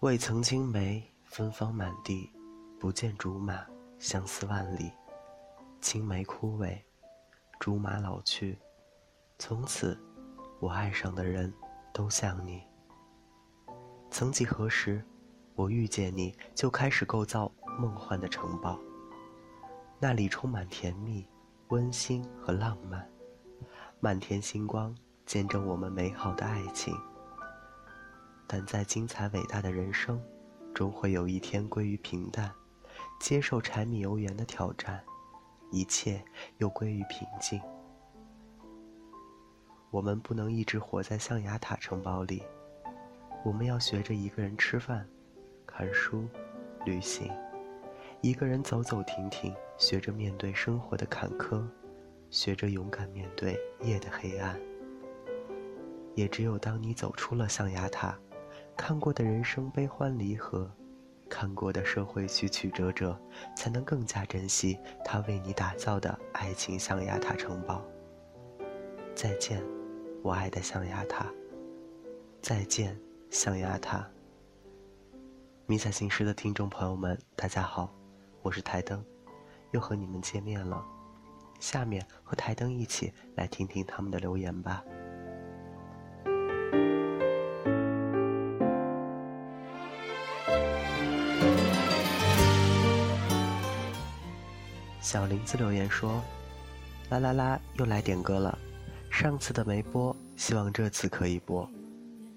未曾青梅，芬芳满地，不见竹马，相思万里。青梅枯萎，竹马老去，从此，我爱上的人都像你。曾几何时，我遇见你就开始构造梦幻的城堡，那里充满甜蜜、温馨和浪漫，满天星光见证我们美好的爱情。但在精彩伟大的人生，终会有一天归于平淡，接受柴米油盐的挑战，一切又归于平静。我们不能一直活在象牙塔城堡里，我们要学着一个人吃饭、看书、旅行，一个人走走停停，学着面对生活的坎坷，学着勇敢面对夜的黑暗。也只有当你走出了象牙塔。看过的人生悲欢离合，看过的社会曲曲折折，才能更加珍惜他为你打造的爱情象牙塔城堡。再见，我爱的象牙塔。再见，象牙塔。迷彩行事的听众朋友们，大家好，我是台灯，又和你们见面了。下面和台灯一起来听听他们的留言吧。小林子留言说：“啦啦啦，又来点歌了。上次的没播，希望这次可以播。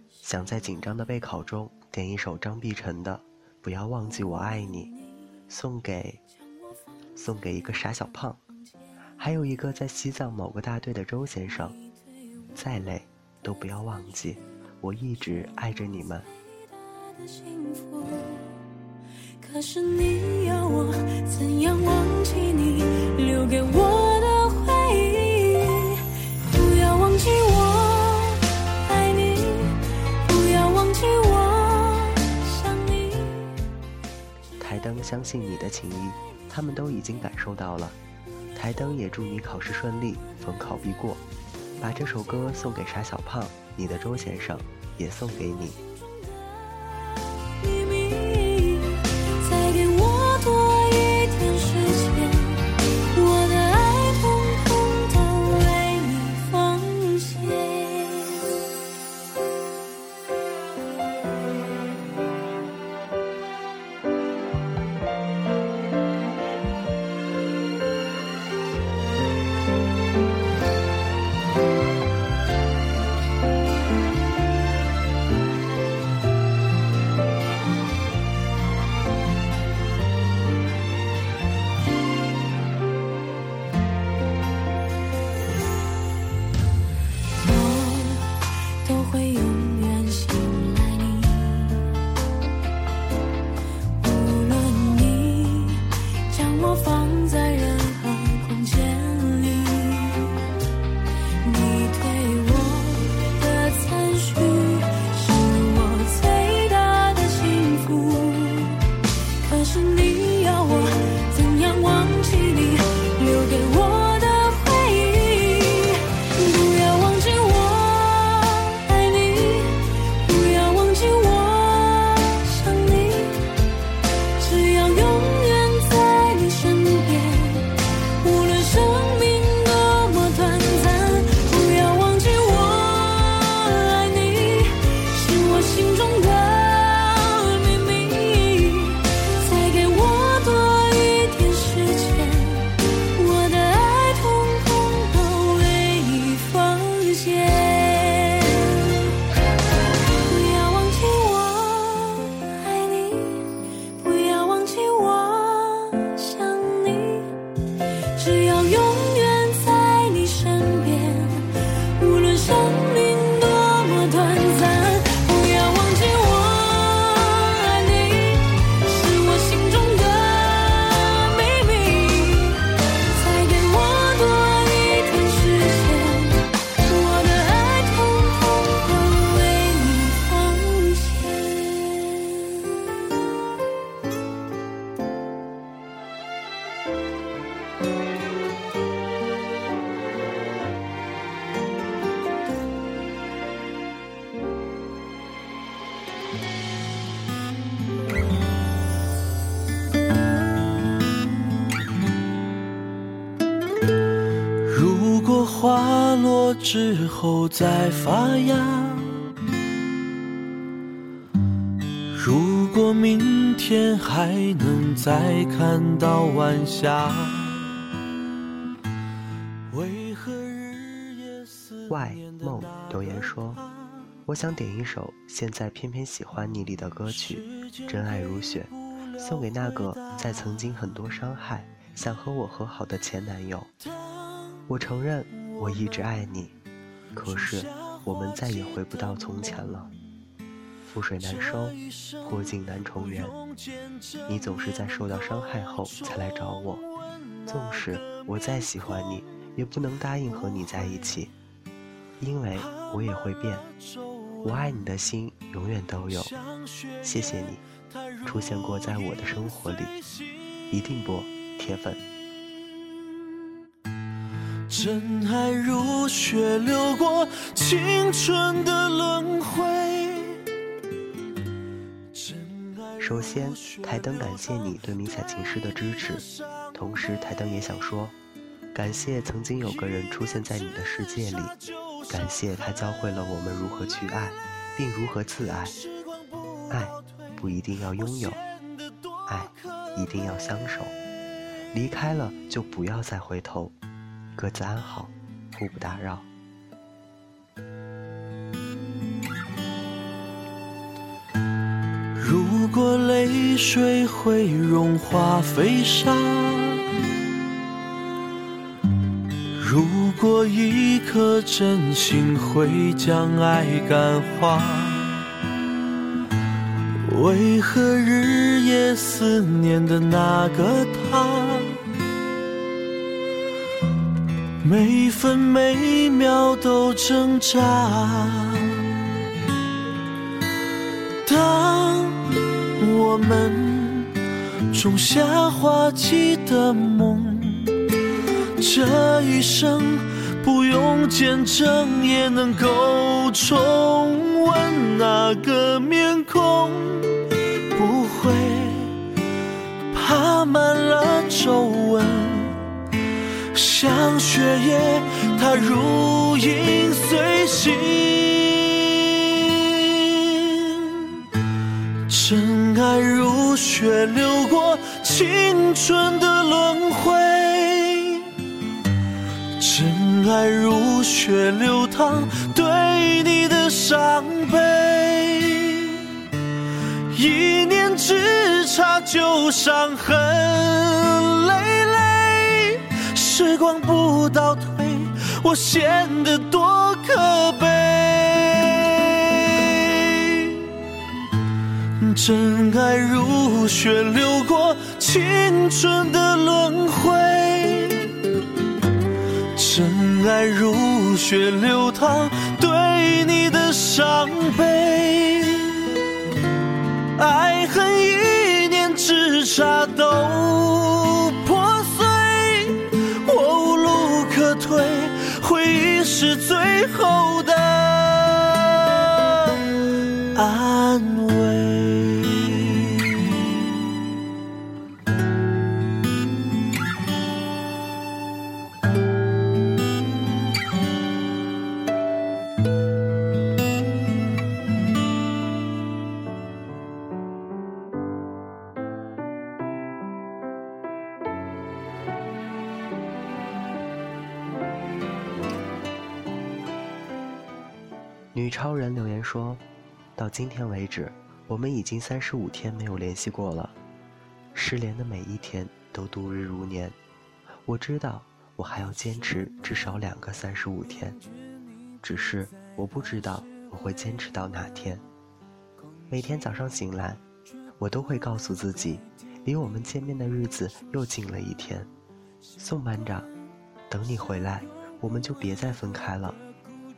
想在紧张的备考中点一首张碧晨的《不要忘记我爱你》，送给送给一个傻小胖，还有一个在西藏某个大队的周先生。再累都不要忘记，我一直爱着你们。”可是你要我怎样忘记你留给我的回忆？不要忘记我爱你，不要忘记我想你。台灯相信你的情谊，他们都已经感受到了。台灯也祝你考试顺利，逢考必过。把这首歌送给傻小胖，你的周先生也送给你。之后再发芽。如果明天还能再看到晚霞，为何日夜思外梦那留言说：“我想点一首《现在偏偏喜欢你》里的歌曲《真爱如雪》，送给那个在曾经很多伤害、想和我和好的前男友。我承认我一直爱你，可是我们再也回不到从前了。覆水难收，破镜难重圆。你总是在受到伤害后才来找我，纵使我再喜欢你，也不能答应和你在一起，因为我也会变。我爱你的心永远都有，谢谢你出现过在我的生活里，一定不铁粉。真爱如雪流过青春的轮回。首先，台灯感谢你对迷彩情诗的支持，同时台灯也想说，感谢曾经有个人出现在你的世界里，感谢他教会了我们如何去爱，并如何自爱。爱不一定要拥有，爱一定要相守。离开了就不要再回头，各自安好，互不打扰。如果泪水会融化飞沙，如果一颗真心会将爱感化，为何日夜思念的那个他，每分每秒都挣扎？当我们种下花季的梦，这一生不用见证也能够重温那个面孔，不会爬满了皱纹，像血液它如影随形。真爱如血流过青春的轮回，真爱如血流淌对你的伤悲，一念之差就伤痕累累，时光不倒退，我显得多可悲。真爱如血流过青春的轮回，真爱如血流淌对你的伤悲，爱恨一念之差都是最后的安慰。超人留言说：“到今天为止，我们已经三十五天没有联系过了。失联的每一天都度日如年。我知道我还要坚持至少两个三十五天，只是我不知道我会坚持到哪天。每天早上醒来，我都会告诉自己，离我们见面的日子又近了一天。宋班长，等你回来，我们就别再分开了。”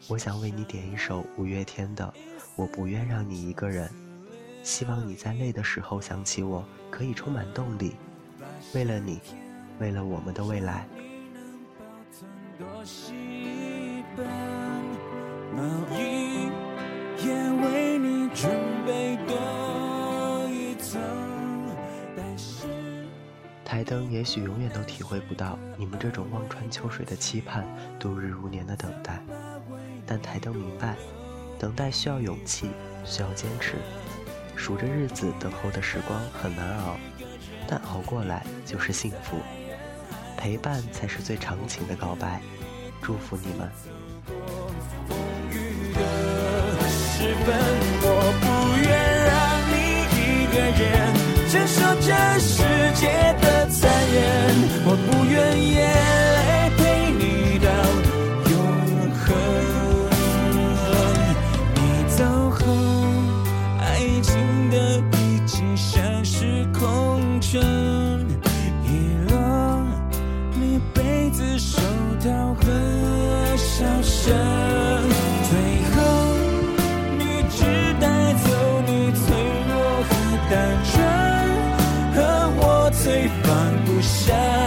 我想为你点一首五月天的《我不愿让你一个人》，希望你在累的时候想起我，可以充满动力。为了你，为了我们的未来。台灯也许永远都体会不到你们这种望穿秋水的期盼、度日如年的等待，但台灯明白，等待需要勇气，需要坚持，数着日子等候的时光很难熬，但熬过来就是幸福。陪伴才是最长情的告白，祝福你们。我不愿让一个人承受这世界的残忍，我不愿放不下。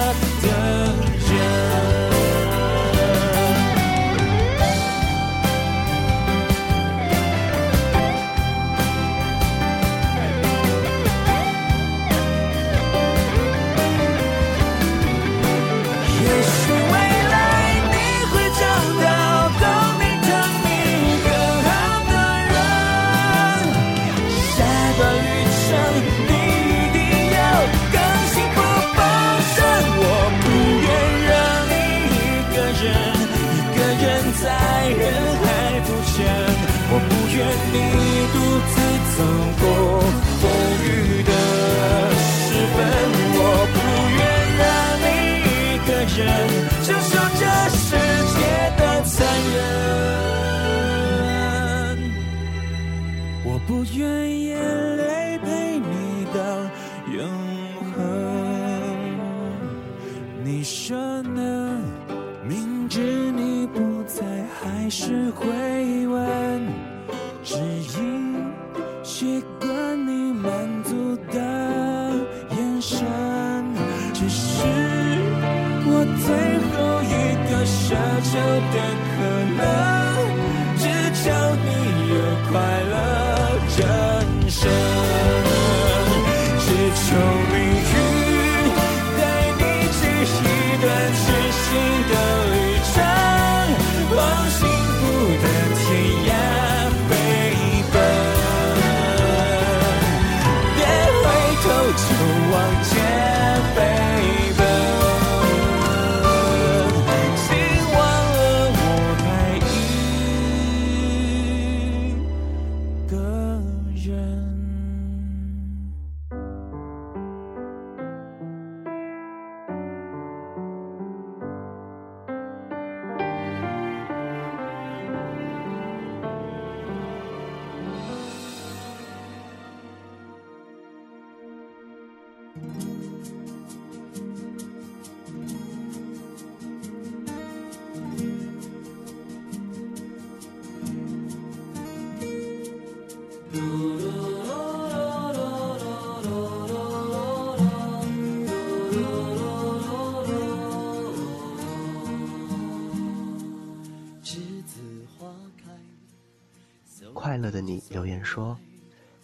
还是会问，只因。说：“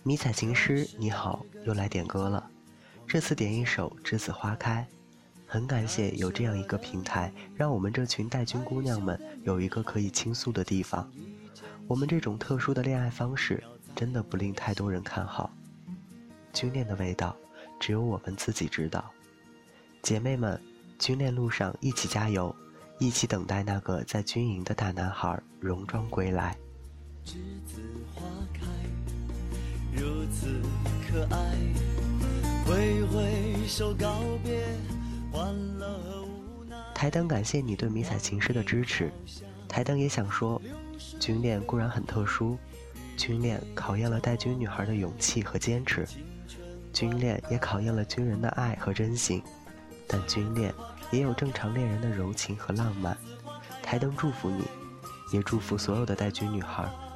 迷彩情诗你好，又来点歌了。这次点一首《栀子花开》，很感谢有这样一个平台，让我们这群带军姑娘们有一个可以倾诉的地方。我们这种特殊的恋爱方式，真的不令太多人看好。军恋的味道，只有我们自己知道。姐妹们，军恋路上一起加油，一起等待那个在军营的大男孩戎装归来。”栀子花开，如此可爱。挥挥手告别，欢乐和无奈。台灯感谢你对迷彩情诗的支持。台灯也想说，军恋固然很特殊，军恋考验了带军女孩的勇气和坚持，军恋也考验了军人的爱和真心。但军恋也有正常恋人的柔情和浪漫。台灯祝福你，也祝福所有的带军女孩。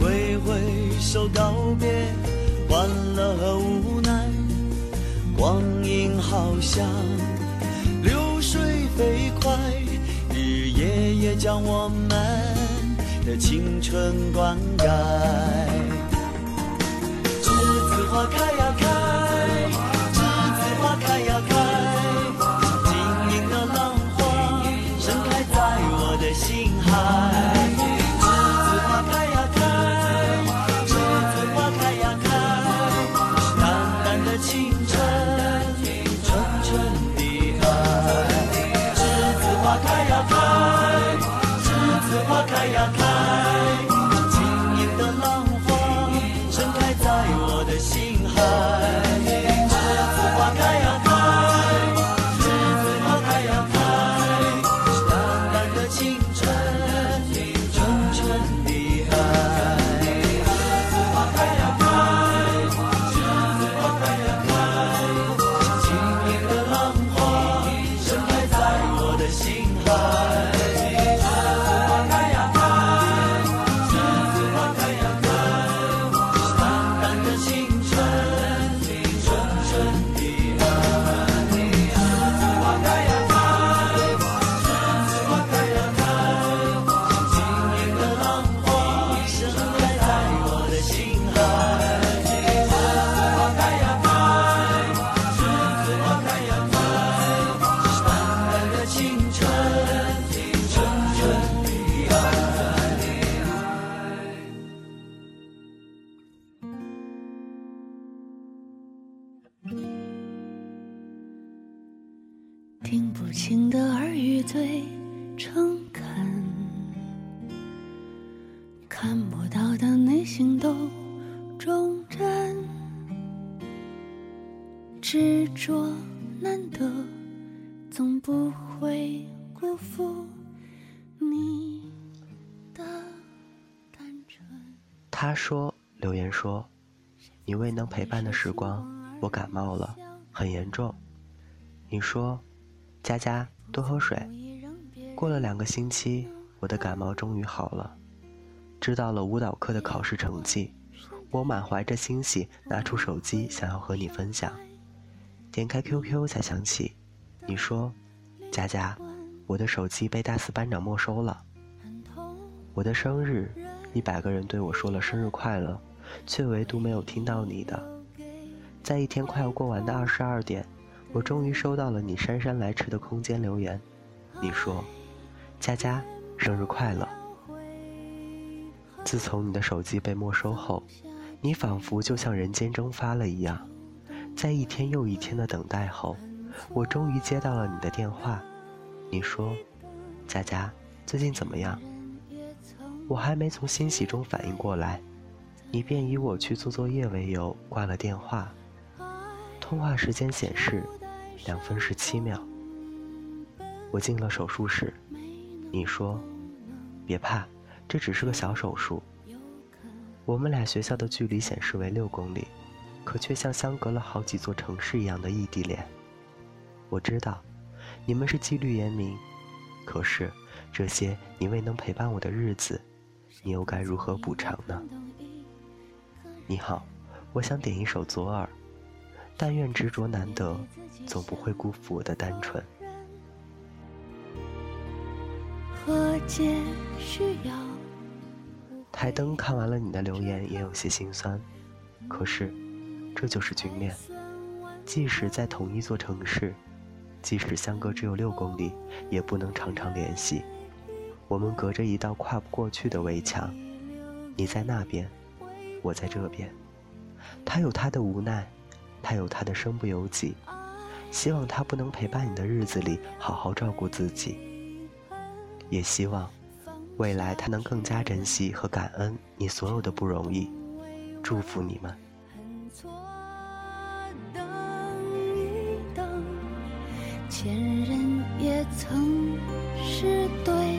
挥挥手告别，欢乐和无奈。光阴好像流水飞快，日夜夜将我们的青春灌溉。栀子花开呀开，栀子花开呀开。的内心都忠贞，执着难得，总不会辜负你的单纯。他说：“留言说，你未能陪伴的时光，我感冒了，很严重。”你说。佳佳，多喝水。过了两个星期，我的感冒终于好了。知道了舞蹈课的考试成绩，我满怀着欣喜，拿出手机想要和你分享。点开 QQ 才想起，你说：“佳佳，我的手机被大四班长没收了。”我的生日，一百个人对我说了生日快乐，却唯独没有听到你的。在一天快要过完的二十二点。我终于收到了你姗姗来迟的空间留言，你说：“佳佳，生日快乐。”自从你的手机被没收后，你仿佛就像人间蒸发了一样。在一天又一天的等待后，我终于接到了你的电话。你说：“佳佳，最近怎么样？”我还没从欣喜中反应过来，你便以我去做作业为由挂了电话。通话时间显示。两分十七秒，我进了手术室。你说：“别怕，这只是个小手术。”我们俩学校的距离显示为六公里，可却像相隔了好几座城市一样的异地恋。我知道，你们是纪律严明，可是这些你未能陪伴我的日子，你又该如何补偿呢？你好，我想点一首《左耳》。但愿执着难得，总不会辜负我的单纯。和解需要台灯看完了你的留言，也有些心酸。可是，这就是军恋。即使在同一座城市，即使相隔只有六公里，也不能常常联系。我们隔着一道跨不过去的围墙。你在那边，我在这边。他有他的无奈。他有他的身不由己，希望他不能陪伴你的日子里好好照顾自己，也希望未来他能更加珍惜和感恩你所有的不容易，祝福你们。前人也曾是对。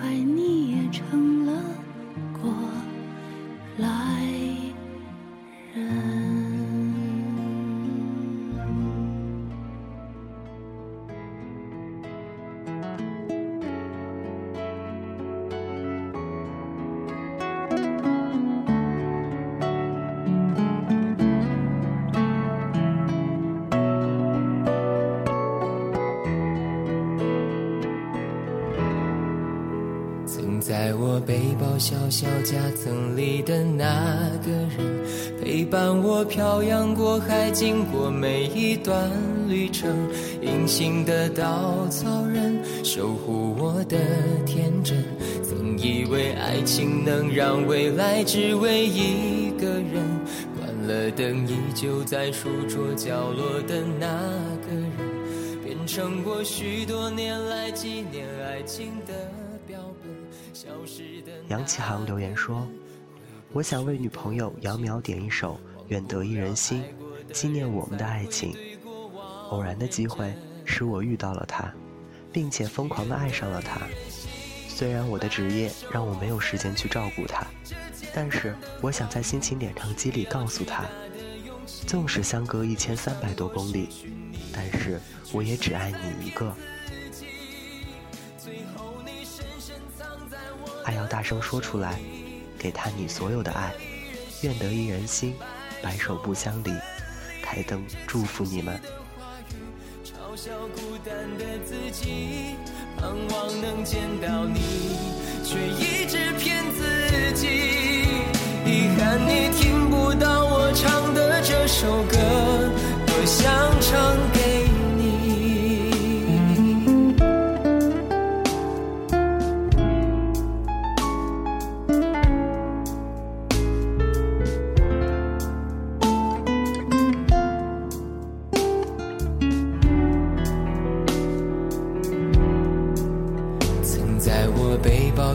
快你也成了过来。伴我漂洋过海，经过每一段旅程。隐形的稻草人，守护我的天真。曾以为爱情能让未来只为一个人，关了灯，依旧在书桌角落的那个人，变成我许多年来纪念爱情的。杨启航留言说：“我想为女朋友杨苗点一首《愿得一人心》，纪念我们的爱情。偶然的机会使我遇到了他，并且疯狂地爱上了他。虽然我的职业让我没有时间去照顾他，但是我想在心情点唱机里告诉他：纵使相隔一千三百多公里，但是我也只爱你一个。”爱要大声说出来，给他你所有的爱，愿得一人心，白首不相离。开灯，祝福你们。嘲笑孤单的自己，盼望能见到你，却一直骗自己。遗憾你听不到我唱的这首歌，多想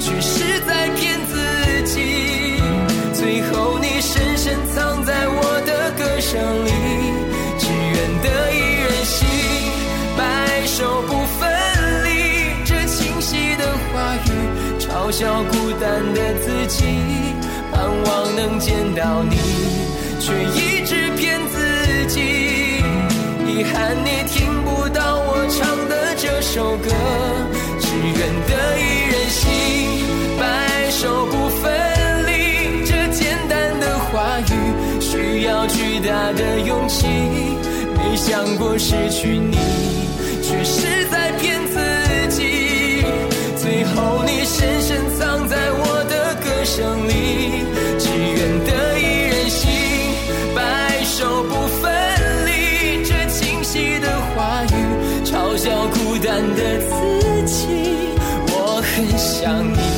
却是在骗自己，最后你深深藏在我的歌声里。只愿得一人心，白首不分离。这清晰的话语，嘲笑孤单的自己，盼望能见到你，却一直骗自己。遗憾你听不到我唱的这首歌，只愿得一人心。的勇气。没想过失去你，却是在骗自己。最后你深深藏在我的歌声里，只愿得一人心。白首不分离，这清晰的话语嘲笑孤单的自己。我很想你。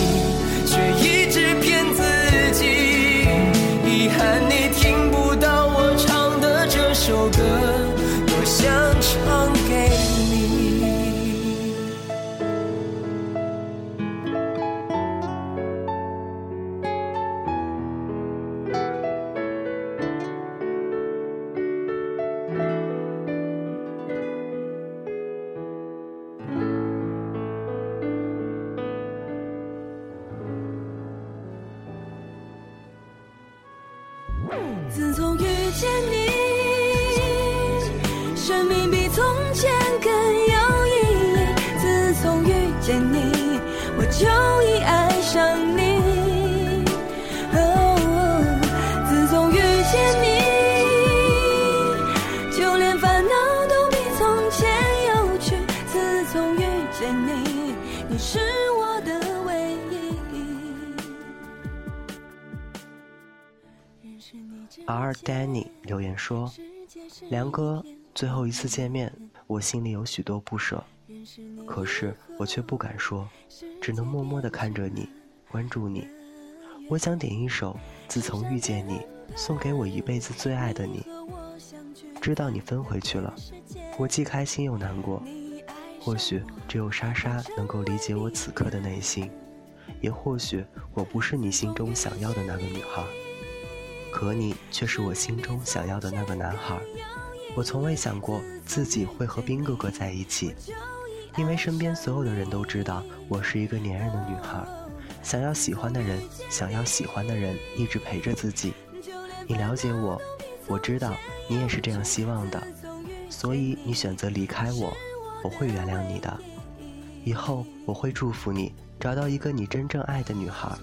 而 Danny 留言说：“梁哥，最后一次见面，我心里有许多不舍，可是我却不敢说，只能默默地看着你，关注你。我想点一首《自从遇见你》，送给我一辈子最爱的你。知道你分回去了，我既开心又难过。或许只有莎莎能够理解我此刻的内心，也或许我不是你心中想要的那个女孩，可你却是我心中想要的那个男孩。我从未想过自己会和兵哥哥在一起，因为身边所有的人都知道我是一个粘人的女孩，想要喜欢的人，想要喜欢的人一直陪着自己。你了解我，我知道你也是这样希望的，所以你选择离开我。我会原谅你的，以后我会祝福你找到一个你真正爱的女孩，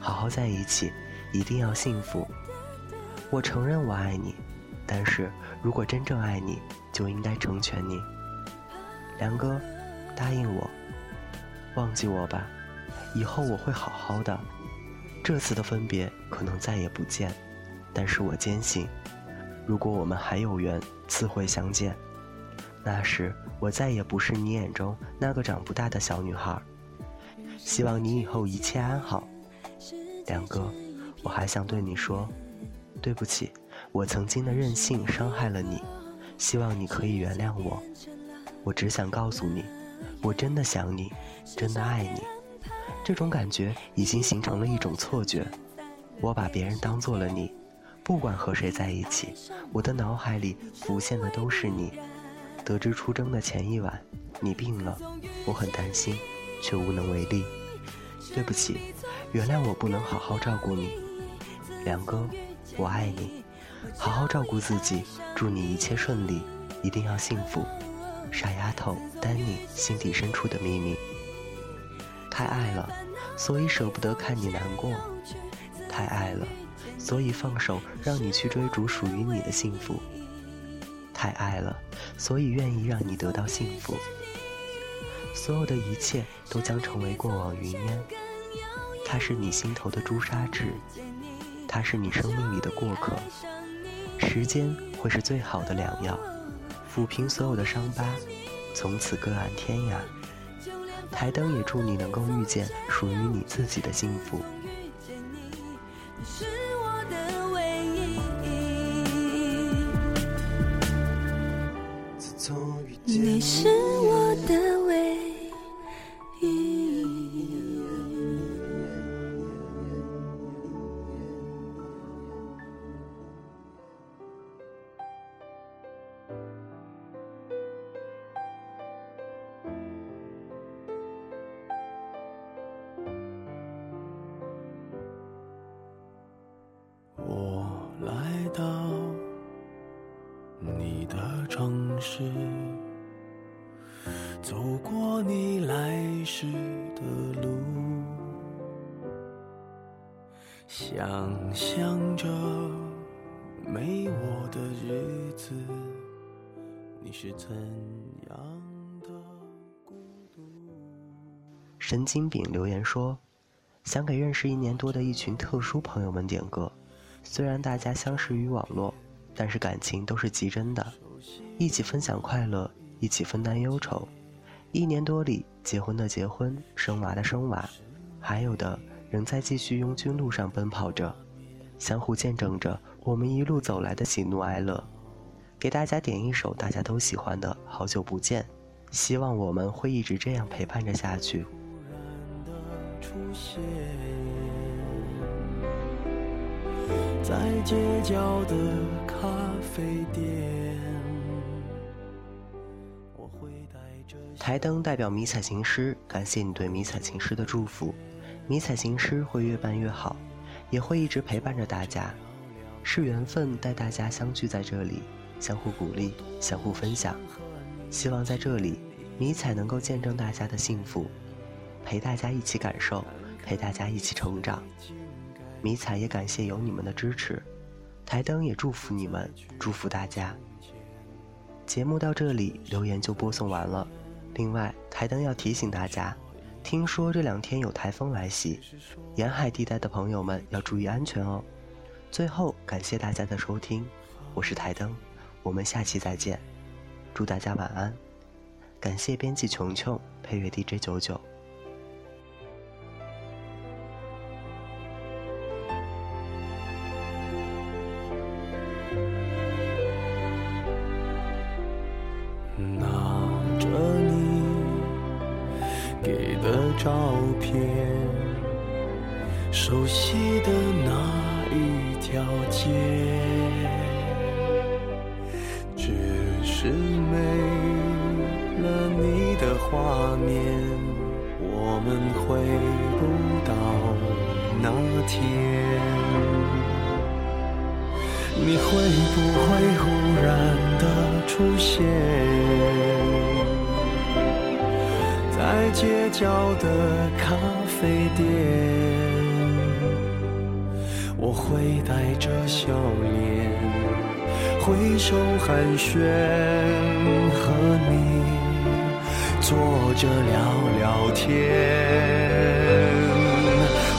好好在一起，一定要幸福。我承认我爱你，但是如果真正爱你，就应该成全你。梁哥，答应我，忘记我吧，以后我会好好的。这次的分别可能再也不见，但是我坚信，如果我们还有缘，自会相见。那时，我再也不是你眼中那个长不大的小女孩。希望你以后一切安好，梁哥。我还想对你说，对不起，我曾经的任性伤害了你，希望你可以原谅我。我只想告诉你，我真的想你，真的爱你。这种感觉已经形成了一种错觉，我把别人当做了你，不管和谁在一起，我的脑海里浮现的都是你。得知出征的前一晚，你病了，我很担心，却无能为力。对不起，原谅我不能好好照顾你，梁哥，我爱你，好好照顾自己，祝你一切顺利，一定要幸福。傻丫头，丹尼心底深处的秘密。太爱了，所以舍不得看你难过；太爱了，所以放手让你去追逐属于你的幸福。太爱了，所以愿意让你得到幸福。所有的一切都将成为过往云烟。他是你心头的朱砂痣，他是你生命里的过客。时间会是最好的良药，抚平所有的伤疤，从此各安天涯。台灯也祝你能够遇见属于你自己的幸福。你是我的想着没我的日子，你是怎样的孤独？神经饼留言说：“想给认识一年多的一群特殊朋友们点歌，虽然大家相识于网络，但是感情都是极真的，一起分享快乐，一起分担忧愁。”一年多里，结婚的结婚，生娃的生娃，还有的仍在继续拥军路上奔跑着，相互见证着我们一路走来的喜怒哀乐。给大家点一首大家都喜欢的《好久不见》，希望我们会一直这样陪伴着下去。在街角的咖啡店。我会带着台灯代表迷彩情诗，感谢你对迷彩情诗的祝福。迷彩情诗会越办越好，也会一直陪伴着大家。是缘分带大家相聚在这里，相互鼓励，相互分享。希望在这里，迷彩能够见证大家的幸福，陪大家一起感受，陪大家一起成长。迷彩也感谢有你们的支持，台灯也祝福你们，祝福大家。节目到这里，留言就播送完了。另外，台灯要提醒大家，听说这两天有台风来袭，沿海地带的朋友们要注意安全哦。最后，感谢大家的收听，我是台灯，我们下期再见，祝大家晚安。感谢编辑琼琼，配乐 DJ 九九。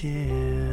见。